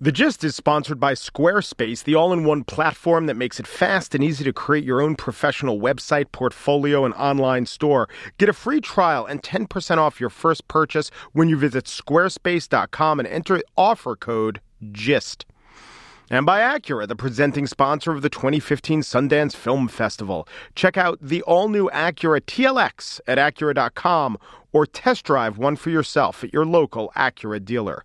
The Gist is sponsored by Squarespace, the all in one platform that makes it fast and easy to create your own professional website, portfolio, and online store. Get a free trial and 10% off your first purchase when you visit squarespace.com and enter offer code GIST. And by Acura, the presenting sponsor of the 2015 Sundance Film Festival. Check out the all new Acura TLX at Acura.com or test drive one for yourself at your local Acura dealer.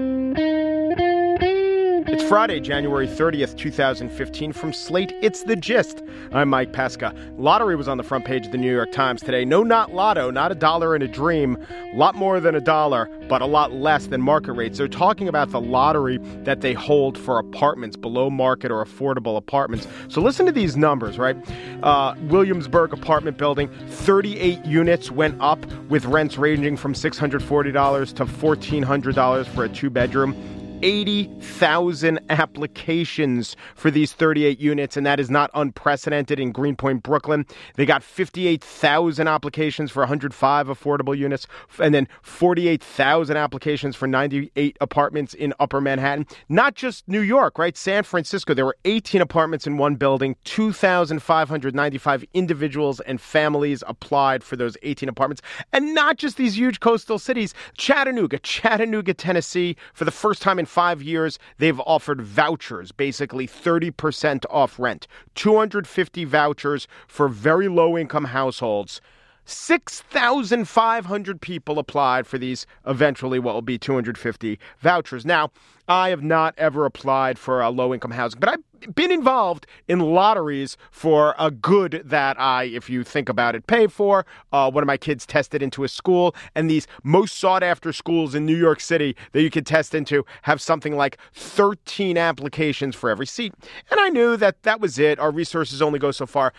Friday, January 30th, 2015. From Slate, it's The Gist. I'm Mike Pesca. Lottery was on the front page of the New York Times today. No, not lotto, not a dollar in a dream. A lot more than a dollar, but a lot less than market rates. They're talking about the lottery that they hold for apartments, below market or affordable apartments. So listen to these numbers, right? Uh, Williamsburg apartment building, 38 units went up with rents ranging from $640 to $1,400 for a two bedroom. 80,000 applications for these 38 units, and that is not unprecedented in Greenpoint, Brooklyn. They got 58,000 applications for 105 affordable units, and then 48,000 applications for 98 apartments in Upper Manhattan. Not just New York, right? San Francisco, there were 18 apartments in one building, 2,595 individuals and families applied for those 18 apartments. And not just these huge coastal cities, Chattanooga, Chattanooga, Tennessee, for the first time in five years, they've offered vouchers, basically 30% off rent, 250 vouchers for very low income households. 6,500 people applied for these eventually what will be 250 vouchers. Now, I have not ever applied for a low income housing, but I've been involved in lotteries for a good that I, if you think about it, pay for. Uh, one of my kids tested into a school, and these most sought after schools in New York City that you could test into have something like 13 applications for every seat. And I knew that that was it. Our resources only go so far.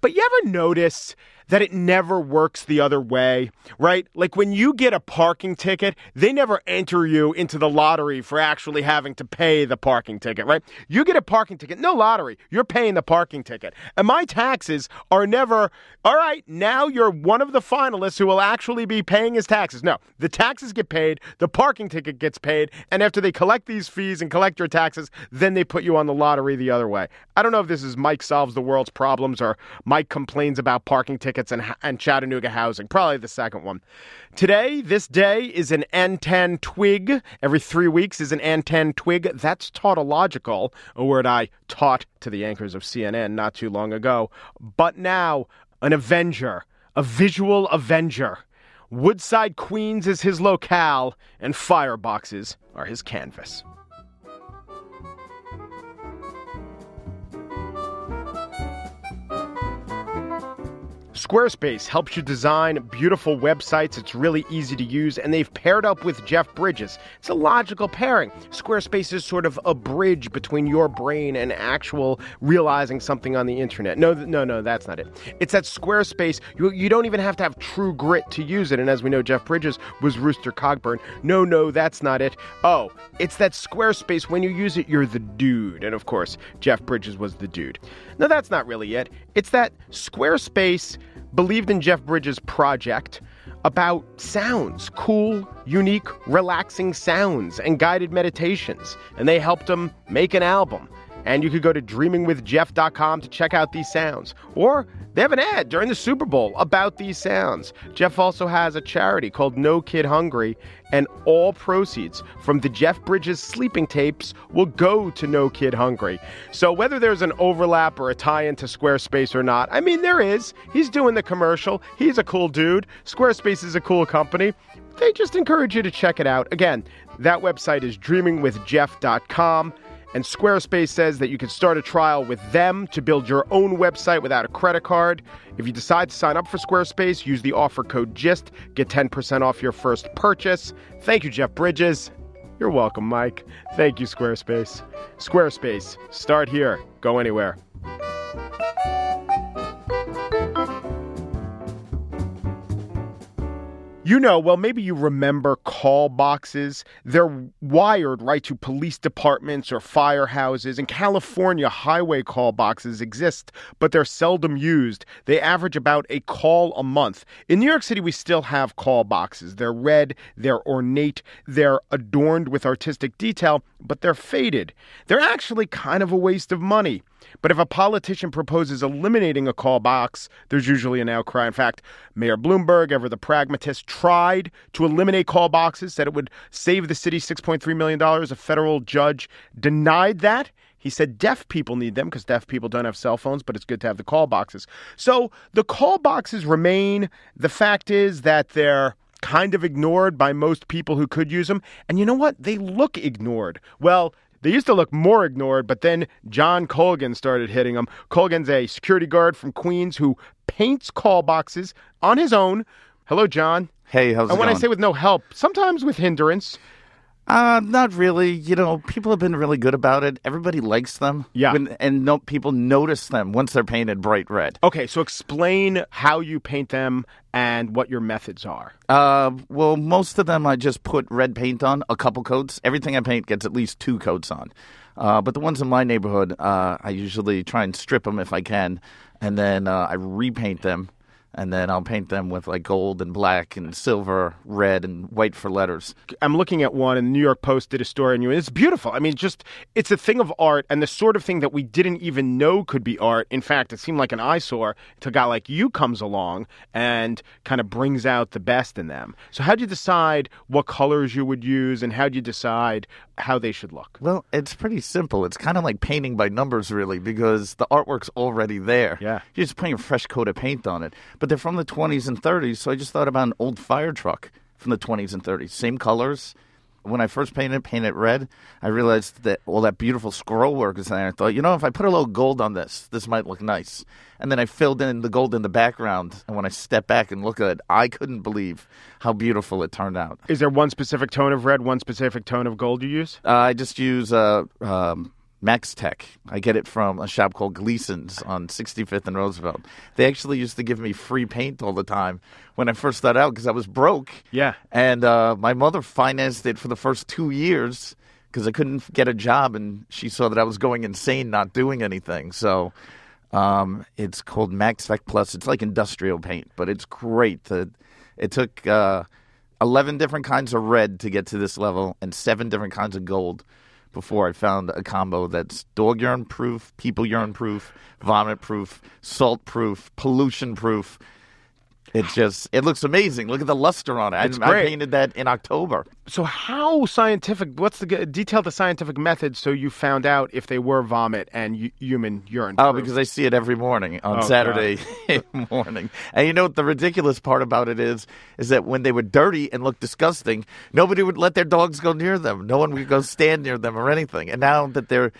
But you ever notice that it never works the other way, right? Like when you get a parking ticket, they never enter you into the lottery for actually having to pay the parking ticket, right? You get a parking ticket, no lottery, you're paying the parking ticket. And my taxes are never, all right, now you're one of the finalists who will actually be paying his taxes. No, the taxes get paid, the parking ticket gets paid, and after they collect these fees and collect your taxes, then they put you on the lottery the other way. I don't know if this is Mike solves the world's problems or Mike complains about parking tickets and, and Chattanooga housing. Probably the second one. Today, this day is an antentwig. Every three weeks is an antentwig. That's tautological, a word I taught to the anchors of CNN not too long ago. But now, an avenger, a visual avenger. Woodside Queens is his locale, and fireboxes are his canvas. Squarespace helps you design beautiful websites. It's really easy to use, and they've paired up with Jeff Bridges. It's a logical pairing. Squarespace is sort of a bridge between your brain and actual realizing something on the internet. No, no, no, that's not it. It's that Squarespace, you, you don't even have to have true grit to use it. And as we know, Jeff Bridges was Rooster Cogburn. No, no, that's not it. Oh, it's that Squarespace, when you use it, you're the dude. And of course, Jeff Bridges was the dude. No, that's not really it. It's that Squarespace believed in Jeff Bridges' project about sounds, cool, unique, relaxing sounds and guided meditations. And they helped him make an album. And you could go to dreamingwithjeff.com to check out these sounds. Or they have an ad during the Super Bowl about these sounds. Jeff also has a charity called No Kid Hungry, and all proceeds from the Jeff Bridges sleeping tapes will go to No Kid Hungry. So whether there's an overlap or a tie into Squarespace or not, I mean, there is. He's doing the commercial. He's a cool dude. Squarespace is a cool company. They just encourage you to check it out. Again, that website is dreamingwithjeff.com. And Squarespace says that you can start a trial with them to build your own website without a credit card. If you decide to sign up for Squarespace, use the offer code GIST, get 10% off your first purchase. Thank you, Jeff Bridges. You're welcome, Mike. Thank you, Squarespace. Squarespace, start here, go anywhere. You know, well, maybe you remember call boxes. They're wired right to police departments or firehouses. In California, highway call boxes exist, but they're seldom used. They average about a call a month. In New York City, we still have call boxes. They're red, they're ornate, they're adorned with artistic detail, but they're faded. They're actually kind of a waste of money. But if a politician proposes eliminating a call box, there's usually an outcry. In fact, Mayor Bloomberg, ever the pragmatist, tried to eliminate call boxes, said it would save the city $6.3 million. A federal judge denied that. He said deaf people need them because deaf people don't have cell phones, but it's good to have the call boxes. So the call boxes remain. The fact is that they're kind of ignored by most people who could use them. And you know what? They look ignored. Well, they used to look more ignored, but then John Colgan started hitting them. Colgan's a security guard from Queens who paints call boxes on his own. Hello, John. Hey, how's and it going? And when? I say with no help, sometimes with hindrance. Uh, not really. You know, people have been really good about it. Everybody likes them. Yeah. When, and no, people notice them once they're painted bright red. Okay, so explain how you paint them and what your methods are. Uh, well, most of them I just put red paint on, a couple coats. Everything I paint gets at least two coats on. Uh, but the ones in my neighborhood, uh, I usually try and strip them if I can, and then uh, I repaint them. And then I'll paint them with like gold and black and silver, red and white for letters. I'm looking at one, and the New York Post did a story on you, and it's beautiful. I mean, just it's a thing of art, and the sort of thing that we didn't even know could be art. In fact, it seemed like an eyesore until a guy like you comes along and kind of brings out the best in them. So, how do you decide what colors you would use, and how do you decide how they should look? Well, it's pretty simple. It's kind of like painting by numbers, really, because the artwork's already there. Yeah. You're just putting a fresh coat of paint on it. But they're from the 20s and 30s, so I just thought about an old fire truck from the 20s and 30s. Same colors. When I first painted it, painted it red, I realized that all that beautiful scroll work is there. I thought, you know, if I put a little gold on this, this might look nice. And then I filled in the gold in the background. And when I stepped back and looked at it, I couldn't believe how beautiful it turned out. Is there one specific tone of red, one specific tone of gold you use? Uh, I just use uh, um, Max Tech. I get it from a shop called Gleason's on 65th and Roosevelt. They actually used to give me free paint all the time when I first started out because I was broke. Yeah. And uh, my mother financed it for the first two years because I couldn't get a job, and she saw that I was going insane not doing anything. So um, it's called Max Tech Plus. It's like industrial paint, but it's great. The, it took uh, 11 different kinds of red to get to this level and seven different kinds of gold before I found a combo that's dog urine proof, people urine proof, vomit proof, salt proof, pollution proof. It just it looks amazing. Look at the luster on it. It's I, I painted that in October. So, how scientific? What's the detail the scientific method so you found out if they were vomit and u- human urine? Oh, proof? because I see it every morning on Oh, Saturday morning. And you know what the ridiculous part about it is? Is that when they were dirty and looked disgusting, nobody would let their dogs go near them. No one would go stand near them or anything. And now that they're,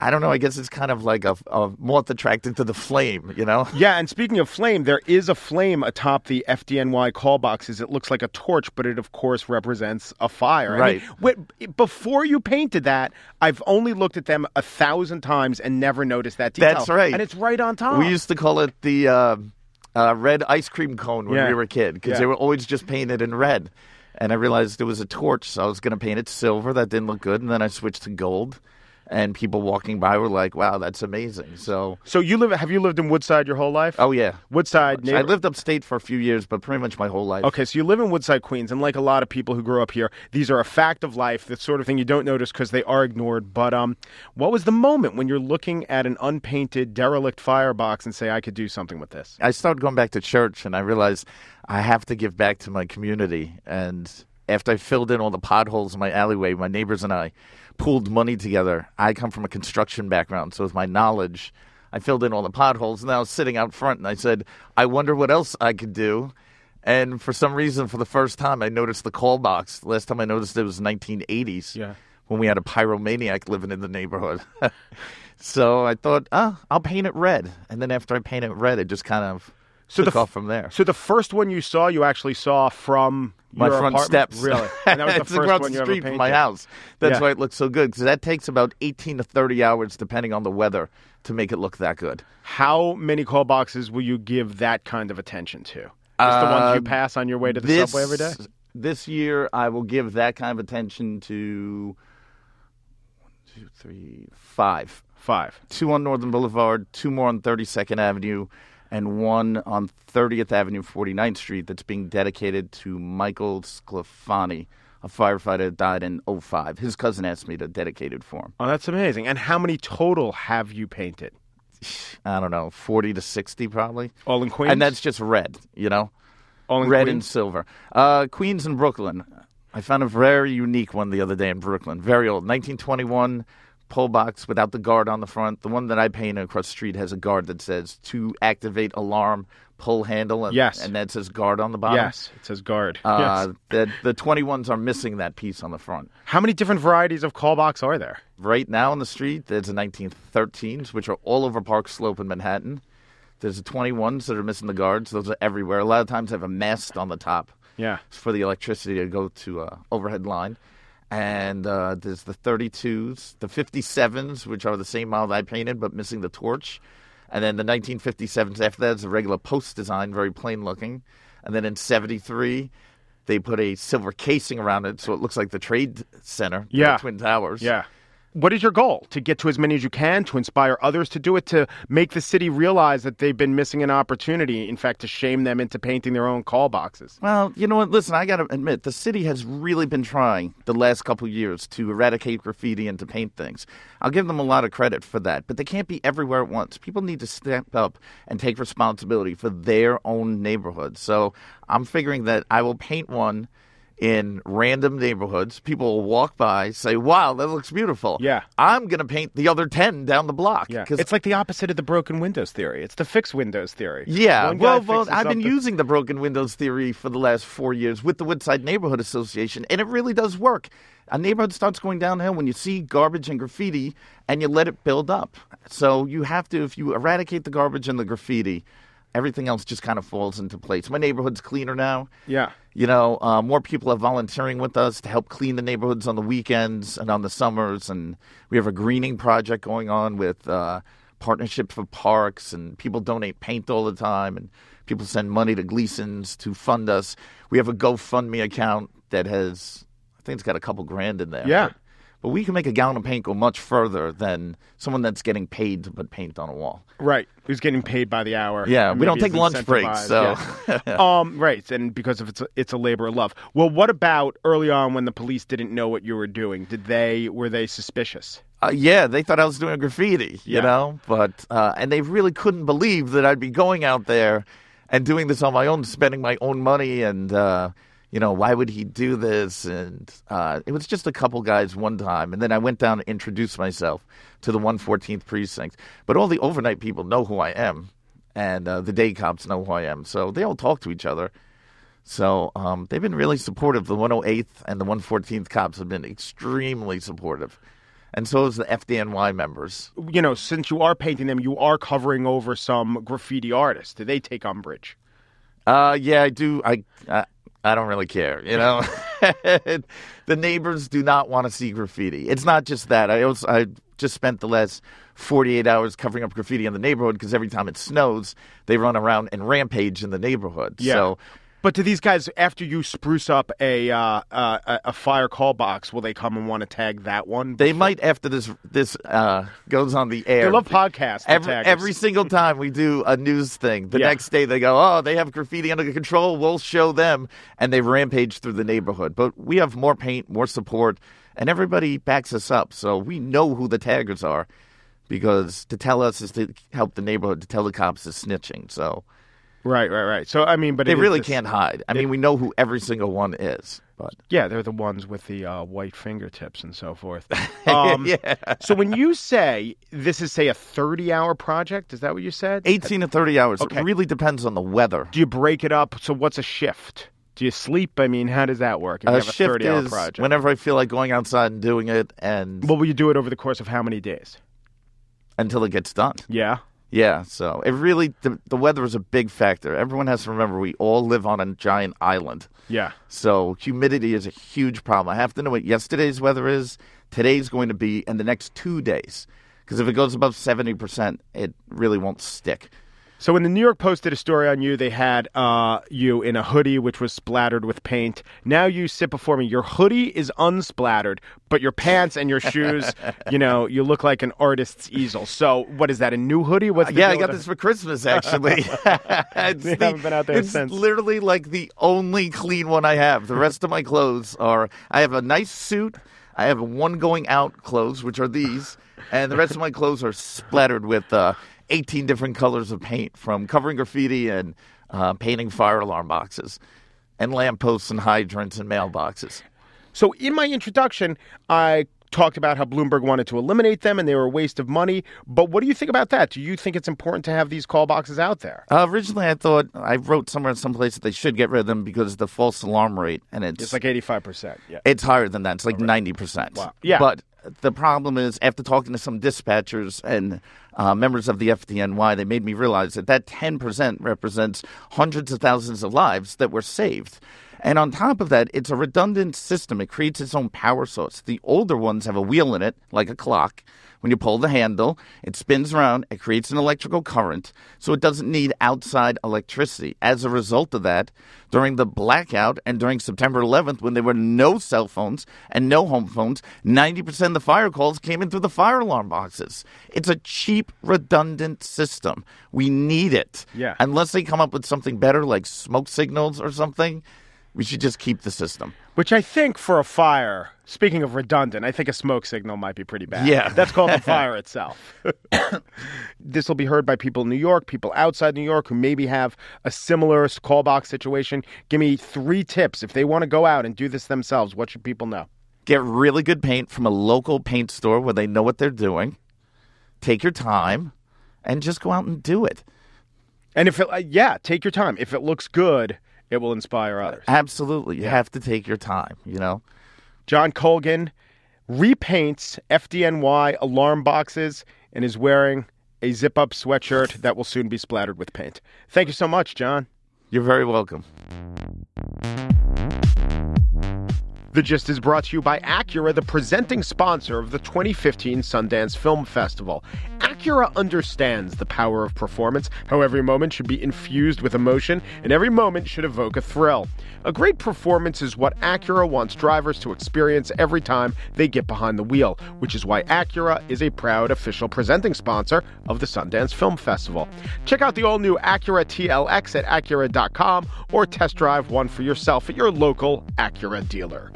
I don't know, I guess it's kind of like a, a moth attracted to the flame, you know? Yeah, and speaking of flame, there is a flame atop the FDNY call boxes. It looks like a torch, but it of course represents a fire. I Right. mean, wait, before you painted that, I've only looked at them a thousand times and never noticed that detail. That's right. and it's right on top. We used to call it the uh, uh, red ice cream cone when Yeah. we were a kid because Yeah. they were always just painted in red. And I realized it was a torch, so I was going to paint it silver. That didn't look good, and then I switched to gold. And people walking by were like, "Wow, that's amazing!" So, so you live? Have you lived in Woodside your whole life? oh yeah, Woodside. I lived upstate for a few years, but pretty much my whole life. Okay, so you live in Woodside, Queens, and like a lot of people who grow up here, these are a fact of life, the sort of thing you don't notice because they are ignored. But um, what was the moment when you're looking at an unpainted, derelict firebox and say, I could do something with this? I started going back to church, and I realized I have to give back to my community. And after I filled in all the potholes in my alleyway, my neighbors and I pooled money together. I come from a construction background, so with my knowledge, I filled in all the potholes. And I was sitting out front, and I said, "I wonder what else I could do." And for some reason, for the first time, I noticed the call box. Last time I noticed it was 1980s Yeah. when we had a pyromaniac living in the neighborhood. so I thought, oh, I'll paint it red. And then after I painted it red, it just kind of So took the off from there. So the first one you saw, you actually saw from my your front apartment? steps. Really? And that was the it's first across one the street from my house. That's Yeah. why it looks so good because that takes about 18 to 30 hours, depending on the weather, to make it look that good. How many call boxes will you give that kind of attention to? Just the ones Uh, you pass on your way to the this, subway every day? This year, I will give that kind of attention to one, two, three, five. Five. Two on Northern Boulevard, two more on 32nd Avenue, and one on 30th Avenue, 49th Street that's being dedicated to Michael Sclafani, a firefighter that died in 05. His cousin asked me to dedicate it for him. Oh, that's amazing. And how many total have you painted? I don't know, 40 to 60 probably. All in Queens? And that's just red, you know? all in red and silver. Uh, Queens and Brooklyn. I found a very unique one the other day in Brooklyn. Very old, 1921 pole box without the guard on the front. The one that I painted across the street has a guard that says to activate alarm, pull handle, and, Yes. and that says guard on the bottom. Yes, it says guard. Uh, yes. the, the 21s are missing that piece on the front. How many different varieties of call box are there? Right now on the street, there's a 1913s, which are all over Park Slope in Manhattan. There's the 21s that are missing the guards. Those are everywhere. A lot of times they have a mast on the top. Yeah. for the electricity to go to uh, overhead line. And uh, there's the 32s, the 57s, which are the same model I painted but missing the torch. And then the 1957s after that is a regular post design, very plain looking. And then in 73, they put a silver casing around it so it looks like the Trade Center, the Yeah. Twin Towers. Yeah. What is your goal? To get to as many as you can, to inspire others to do it, to make the city realize that they've been missing an opportunity, in fact, to shame them into painting their own call boxes. Well, you know what? Listen, I got to admit, the city has really been trying the last couple years to eradicate graffiti and to paint things. I'll give them a lot of credit for that, but they can't be everywhere at once. People need to step up and take responsibility for their own neighborhood. So I'm figuring that I will paint one in random neighborhoods. People will walk by, say, "Wow, that looks beautiful." Yeah. I'm going to paint the other ten down the block. Yeah. It's like the opposite of the broken windows theory. It's the fixed windows theory. Yeah, well, well I've been something- using the broken windows theory for the last four years with the Woodside Neighborhood Association, and it really does work. A neighborhood starts going downhill when you see garbage and graffiti and you let it build up. So you have to, if you eradicate the garbage and the graffiti, everything else just kind of falls into place. My neighborhood's cleaner now. Yeah. You know, uh, more people are volunteering with us to help clean the neighborhoods on the weekends and on the summers. And we have a greening project going on with uh, Partnership for Parks, and people donate paint all the time, and people send money to Gleason's to fund us. We have a GoFundMe account that has, I think it's got a couple grand in there. Yeah. But, but we can make a gallon of paint go much further than someone that's getting paid to put paint on a wall. Right. Who's getting paid by the hour. Yeah, we don't take lunch breaks, so Yeah. um, right, and because of it's a, it's a labor of love. Well, what about early on when the police didn't know what you were doing? Did they were they suspicious? Uh, yeah, they thought I was doing graffiti, you Yeah. know, but uh, and they really couldn't believe that I'd be going out there and doing this on my own, spending my own money, and uh, you know, why would he do this? And uh, it was just a couple guys one time, and then I went down to introduce myself to the 114th precinct. But all the overnight people know who I am, and uh, the day cops know who I am, so they all talk to each other. So um, they've been really supportive. The 108th and the 114th cops have been extremely supportive, and so is the FDNY members. You know, since you are painting them, you are covering over some graffiti artists. Do they take umbrage? Uh, yeah, I do. I I, I don't really care. You know, the neighbors do not want to see graffiti. It's not just that. I also I just spent the last 48 hours covering up graffiti in the neighborhood because every time it snows, they run around and rampage in the neighborhood. So But do these guys, after you spruce up a uh, uh, a- fire call box, will they come and want to tag that one? they might after this this uh, goes on the air. They love podcasts. Every, every single time we do a news thing, the Yeah. next day they go, "Oh, they have graffiti under control. We'll show them," and they rampage through the neighborhood. But we have more paint, more support, and everybody backs us up. So we know who the taggers are, because to tell us is to help the neighborhood. To tell the cops is snitching. So right, right, right. So I mean, but they it really this- can't hide. I mean, we know who every single one is. But Yeah, they're the ones with the uh, white fingertips and so forth. Um, So when you say this is say a thirty-hour project, is that what you said? eighteen to thirty hours. Okay. It really depends on the weather. Do you break it up? So what's a shift? Do you sleep? I mean, how does that work? If you A have a shift is project. whenever I feel like going outside and doing it, and Well, will you do it over the course of how many days? until it gets done. Yeah. Yeah, so it really the, the weather is a big factor. Everyone has to remember we all live on a giant island. Yeah. So humidity is a huge problem. I have to know what yesterday's weather is, today's going to be, and the next two days. Because if it goes above 70%, it really won't stick. So when the New York Post did a story on you, they had uh, you in a hoodie which was splattered with paint. Now you sit before me. Your hoodie is unsplattered, but your pants and your shoes, you know, you look like an artist's easel. So what is that? A new hoodie? What's the yeah, I got this for Christmas actually. it's You haven't been out there it's since. literally like the only clean one I have. The rest of my clothes are. I have a nice suit. I have one going out clothes, which are these, and the rest of my clothes are splattered with uh, 18 different colors of paint, from covering graffiti and uh, painting fire alarm boxes, and lampposts and hydrants and mailboxes. So in my introduction, I talked about how Bloomberg wanted to eliminate them and they were a waste of money. But what do you think about that? Do you think it's important to have these call boxes out there? Uh, originally, I thought I wrote somewhere in some place that they should get rid of them because of the false alarm rate, and it's It's like 85%. Yeah. It's higher than that. It's like ninety percent. Wow. Yeah. But the problem is, after talking to some dispatchers and uh, members of the FDNY, they made me realize that that ten percent represents hundreds of thousands of lives that were saved. And on top of that, it's a redundant system. It creates its own power source. The older ones have a wheel in it, like a clock. When you pull the handle, it spins around, it creates an electrical current, so it doesn't need outside electricity. As a result of that, during the blackout and during September 11th, when there were no cell phones and no home phones, 90% of the fire calls came in through the fire alarm boxes. It's a cheap, redundant system. We need it. Yeah. Unless they come up with something better, like smoke signals or something, we should just keep the system. Which I think for a fire, speaking of redundant, I think a smoke signal might be pretty bad. Yeah. That's called the fire itself. this will be heard by people in New York, people outside New York who maybe have a similar call box situation. Give me three tips. If they want to go out and do this themselves, what should people know? Get really good paint from a local paint store where they know what they're doing. Take your time and just go out and do it. And if it, uh, yeah, take your time. If it looks good, it will inspire others. Absolutely. You have to take your time, you know? John Colgan repaints FDNY alarm boxes and is wearing a zip up sweatshirt that will soon be splattered with paint. Thank you so much, John. You're very welcome. The Gist is brought to you by Acura, the presenting sponsor of the 2015 Sundance Film Festival. Acura understands the power of performance, how every moment should be infused with emotion and every moment should evoke a thrill. A great performance is what Acura wants drivers to experience every time they get behind the wheel, which is why Acura is a proud official presenting sponsor of the Sundance Film Festival. Check out the all new Acura TLX at Acura.com or test drive one for yourself at your local Acura dealer.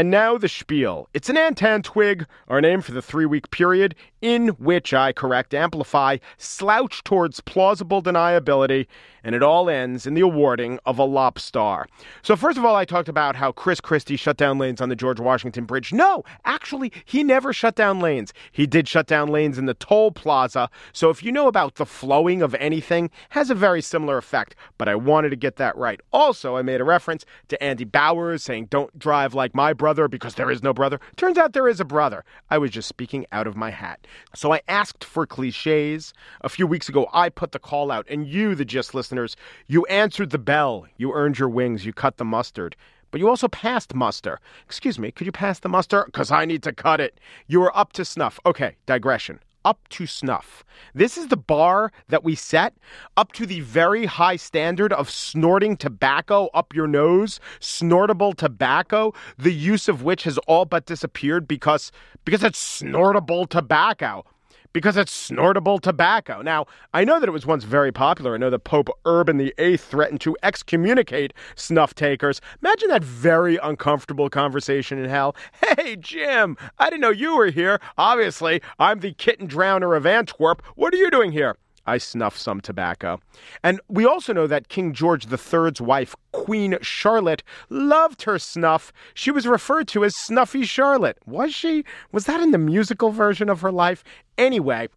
And now the spiel. It's an antentwig, our name for the three week period in which I correct, amplify, slouch towards plausible deniability, and it all ends in the awarding of a Lobstar. So, first of all, I talked about how Chris Christie shut down lanes on the George Washington Bridge. No, actually, he never shut down lanes. He did shut down lanes in the toll plaza. So, if you know about the flowing of anything, has a very similar effect. But I wanted to get that right. Also, I made a reference to Andy Bowers saying, "Don't drive like my brother because there is no brother." Turns out there is a brother. I was just speaking out of my hat. So I asked for cliches. A few weeks ago, I put the call out, and you, the Gist listeners, you answered the bell. You earned your wings. You cut the mustard. But you also passed muster. Excuse me, could you pass the muster? Because I need to cut it. You were up to snuff. Okay, digression. Up to snuff. This is the bar that we set up to the very high standard of snorting tobacco up your nose, snortable tobacco, the use of which has all but disappeared because because it's snortable tobacco because it's snortable tobacco. Now, I know that it was once very popular. I know that Pope Urban VIII threatened to excommunicate snuff takers. Imagine that very uncomfortable conversation in hell. Hey, Jim, I didn't know you were here. Obviously, I'm the kitten drowner of Antwerp. What are you doing here? I snuff some tobacco. And we also know that King George III's wife, Queen Charlotte, loved her snuff. She was referred to as Snuffy Charlotte. Was she? Was that in the musical version of her life? Anyway,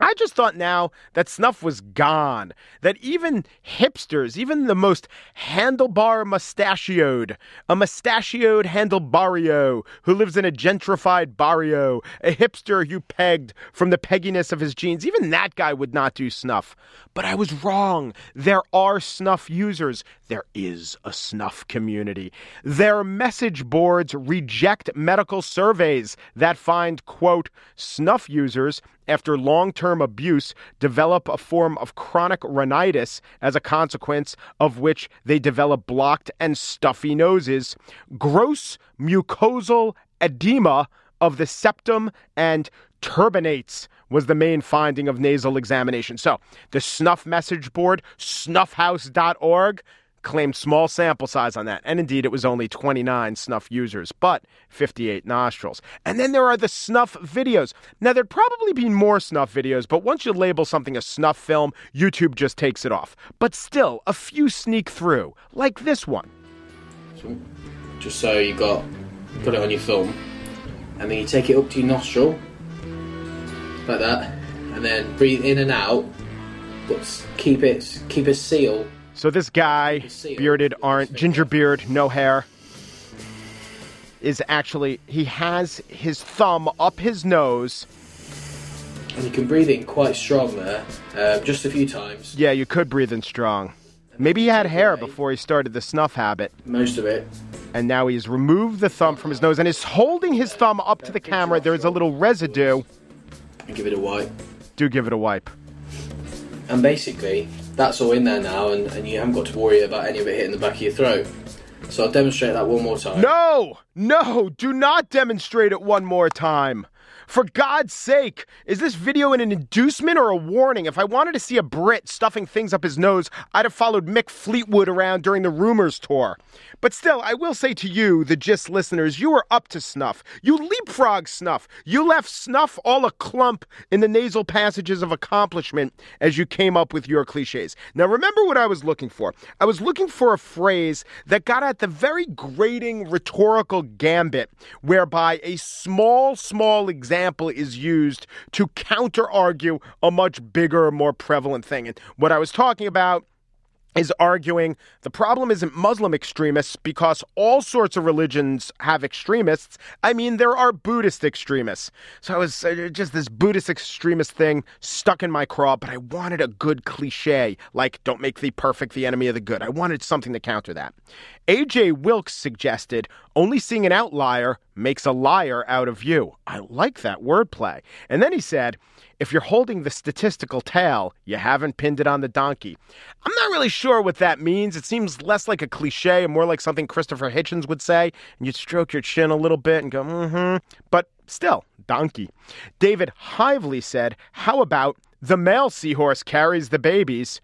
I just thought now that snuff was gone, that even hipsters, even the most handlebar mustachioed, a mustachioed handlebario who lives in a gentrified barrio, a hipster you pegged from the pegginess of his jeans, even that guy would not do snuff. But I was wrong. There are snuff users. There is a snuff community. Their message boards reject medical surveys that find, quote, snuff users after long term abuse, develop a form of chronic rhinitis as a consequence of which they develop blocked and stuffy noses, gross mucosal edema of the septum, and turbinates was the main finding of nasal examination. So, the snuff message board, snuffhouse.org, claimed small sample size on that. And indeed, it was only 29 snuff users, but 58 nostrils. And then there are the snuff videos. Now, there'd probably be more snuff videos, but once you label something a snuff film, YouTube just takes it off. But still, a few sneak through, like this one. Just so you got put it on your film, and then you take it up to your nostril, like that, and then breathe in and out, but keep it keep a seal so this guy, bearded, aren't ginger beard, no hair, is actually he has his thumb up his nose. And you can breathe in quite strong there, uh, just a few times. Yeah, you could breathe in strong. Maybe he had hair before he started the snuff habit. Most of it. And now he's removed the thumb from his nose and is holding his thumb up to the camera. There's a little residue. And give it a wipe. Do give it a wipe. And basically, that's all in there now, and, and you haven't got to worry about any of it hitting the back of your throat. So I'll demonstrate that one more time. No! No! Do not demonstrate it one more time. For God's sake, is this video an inducement or a warning? If I wanted to see a Brit stuffing things up his nose, I'd have followed Mick Fleetwood around during the Rumours tour. But still, I will say to you, the GIST listeners, you were up to snuff. You leapfrog snuff. You left snuff all a clump in the nasal passages of accomplishment as you came up with your cliches. Now, remember what I was looking for. I was looking for a phrase that got at the very grating rhetorical gambit whereby a small, small example example is used to counter argue a much bigger, more prevalent thing. And what I was talking about is arguing the problem isn't Muslim extremists because all sorts of religions have extremists. I mean, there are Buddhist extremists. So I was uh, just this Buddhist extremist thing stuck in my craw, but I wanted a good cliche like, don't make the perfect the enemy of the good. I wanted something to counter that. AJ Wilkes suggested only seeing an outlier makes a liar out of you. I like that wordplay. And then he said, if you're holding the statistical tail, you haven't pinned it on the donkey. I'm not really sure what that means. It seems less like a cliche and more like something Christopher Hitchens would say. And you'd stroke your chin a little bit and go, mm hmm. But still, donkey. David Hively said, How about the male seahorse carries the babies?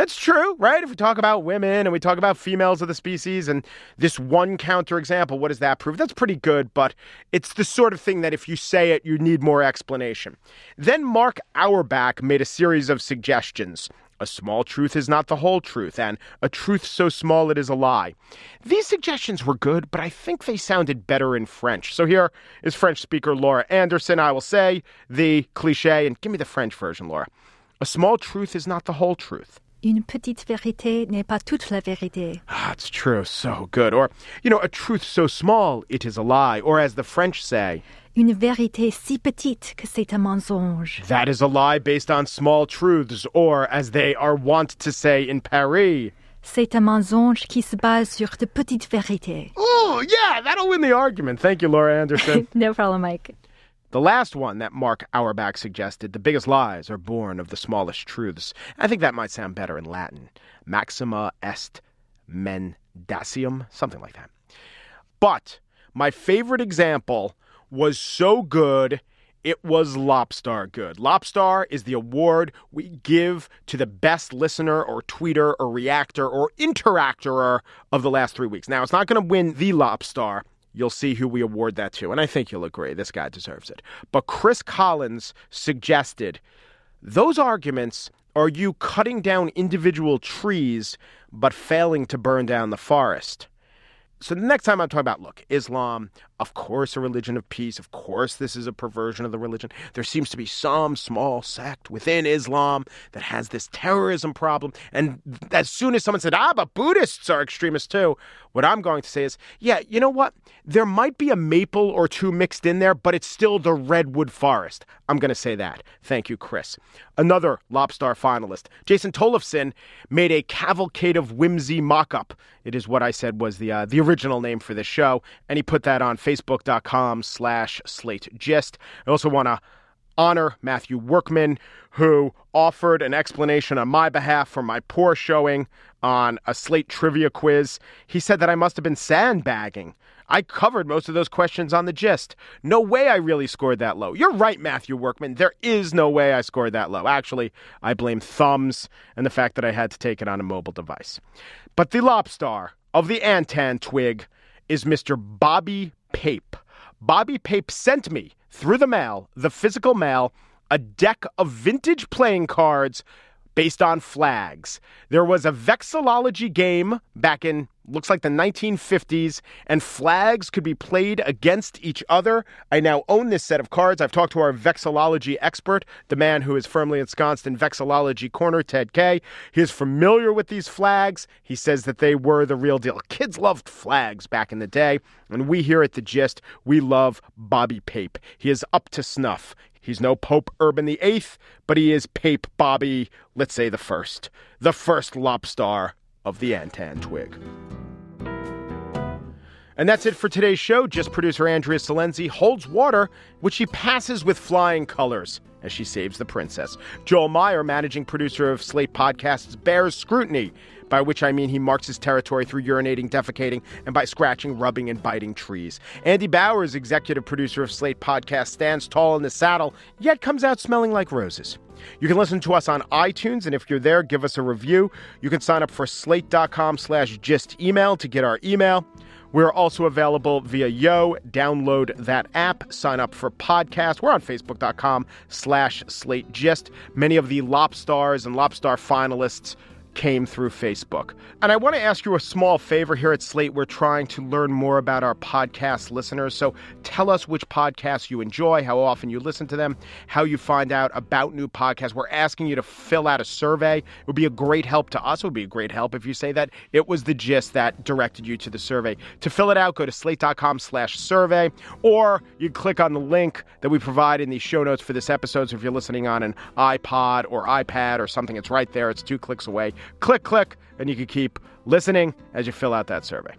That's true, right? If we talk about women and we talk about females of the species and this one counterexample, what does that prove? That's pretty good, but it's the sort of thing that if you say it, you need more explanation. Then Mark Auerbach made a series of suggestions. A small truth is not the whole truth, and a truth so small it is a lie. These suggestions were good, but I think they sounded better in French. So here is French speaker Laura Anderson. I will say the cliche, and give me the French version, Laura. A small truth is not the whole truth. Une petite vérité n'est pas toute la vérité. Ah, it's true. So good. Or, you know, a truth so small, it is a lie. Or as the French say, Une vérité si petite que c'est un mensonge. that is a lie based on small truths. Or, as they are wont to say in Paris, C'est un mensonge qui se base sur de petites vérités. Oh, yeah, that'll win the argument. Thank you, Laura Anderson. no problem, Mike. The last one that Mark Auerbach suggested, the biggest lies are born of the smallest truths. I think that might sound better in Latin. Maxima est mendacium, something like that. But my favorite example was so good, it was Lobstar good. Lobstar is the award we give to the best listener or tweeter or reactor or interactor of the last three weeks. Now, it's not going to win the Lobstar, You'll see who we award that to. And I think you'll agree this guy deserves it. But Chris Collins suggested those arguments are you cutting down individual trees but failing to burn down the forest. So the next time I'm talking about, look, Islam, Of course, a religion of peace. Of course, this is a perversion of the religion. There seems to be some small sect within Islam that has this terrorism problem. And as soon as someone said, ah, but Buddhists are extremists too, what I'm going to say is, yeah, you know what? There might be a maple or two mixed in there, but it's still the redwood forest. I'm going to say that. Thank you, Chris. Another Lobstar finalist, Jason Tolofson, made a cavalcade of whimsy mock up. It is what I said was the uh, the original name for this show, and he put that on facebook.com slash slate gist. I also want to honor Matthew Workman, who offered an explanation on my behalf for my poor showing on a slate trivia quiz. He said that I must have been sandbagging. I covered most of those questions on the gist. No way I really scored that low. You're right, Matthew Workman. There is no way I scored that low. Actually, I blame thumbs and the fact that I had to take it on a mobile device. But the lobstar of the antentwig is Mr. Bobby Pape. Bobby Pape sent me through the mail, the physical mail, a deck of vintage playing cards based on flags. There was a vexillology game back in looks like the 1950s and flags could be played against each other. I now own this set of cards. I've talked to our vexillology expert, the man who is firmly ensconced in vexillology corner, Ted Kaye. He is familiar with these flags. He says that they were the real deal. Kids loved flags back in the day, and we here at the Gist, we love Bobby Pape. He is up to snuff. He's no Pope Urban Eighth, but he is Pape Bobby, let's say the first, the first lobstar of the antentwig. And that's it for today's show. Just producer Andrea Silenzi holds water, which she passes with flying colors as she saves the princess. Joel Meyer, managing producer of Slate Podcasts, bears scrutiny, by which I mean he marks his territory through urinating, defecating, and by scratching, rubbing, and biting trees. Andy Bowers, executive producer of Slate Podcast, stands tall in the saddle, yet comes out smelling like roses. You can listen to us on iTunes, and if you're there, give us a review. You can sign up for slate.com slash gist email to get our email. We're also available via Yo. Download that app. Sign up for podcast. We're on Facebook.com slash Slate Gist. Many of the Lobstars and Lobstar finalists came through Facebook. And I want to ask you a small favor here at Slate. We're trying to learn more about our podcast listeners. So tell us which podcasts you enjoy, how often you listen to them, how you find out about new podcasts. We're asking you to fill out a survey. It would be a great help to us. It would be a great help if you say that it was the gist that directed you to the survey. To fill it out, go to slate.com slash survey, or you click on the link that we provide in the show notes for this episode. So if you're listening on an iPod or iPad or something, it's right there. It's two clicks away click, click, and you can keep listening as you fill out that survey.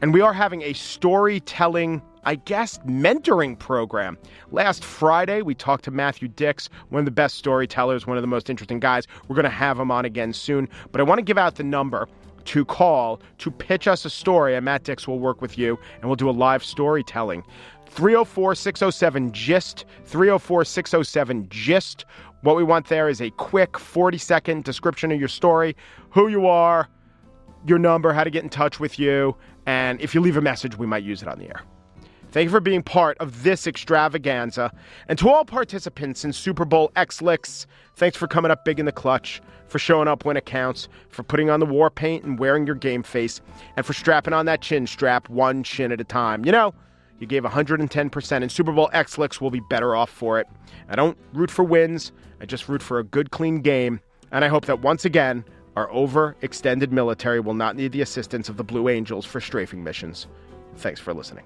And we are having a storytelling, I guess, mentoring program. Last Friday, we talked to Matthew Dicks, one of the best storytellers, one of the most interesting guys. We're going to have him on again soon. But I want to give out the number to call to pitch us a story, and Matt Dicks will work with you, and we'll do a live storytelling. 304 607 GIST, 304 607 GIST. What we want there is a quick 40 second description of your story, who you are, your number, how to get in touch with you, and if you leave a message, we might use it on the air. Thank you for being part of this extravaganza. And to all participants in Super Bowl X Licks, thanks for coming up big in the clutch, for showing up when it counts, for putting on the war paint and wearing your game face, and for strapping on that chin strap one chin at a time. You know, you gave 110%, and Super Bowl X Licks will be better off for it. I don't root for wins, I just root for a good, clean game. And I hope that once again, our overextended military will not need the assistance of the Blue Angels for strafing missions. Thanks for listening.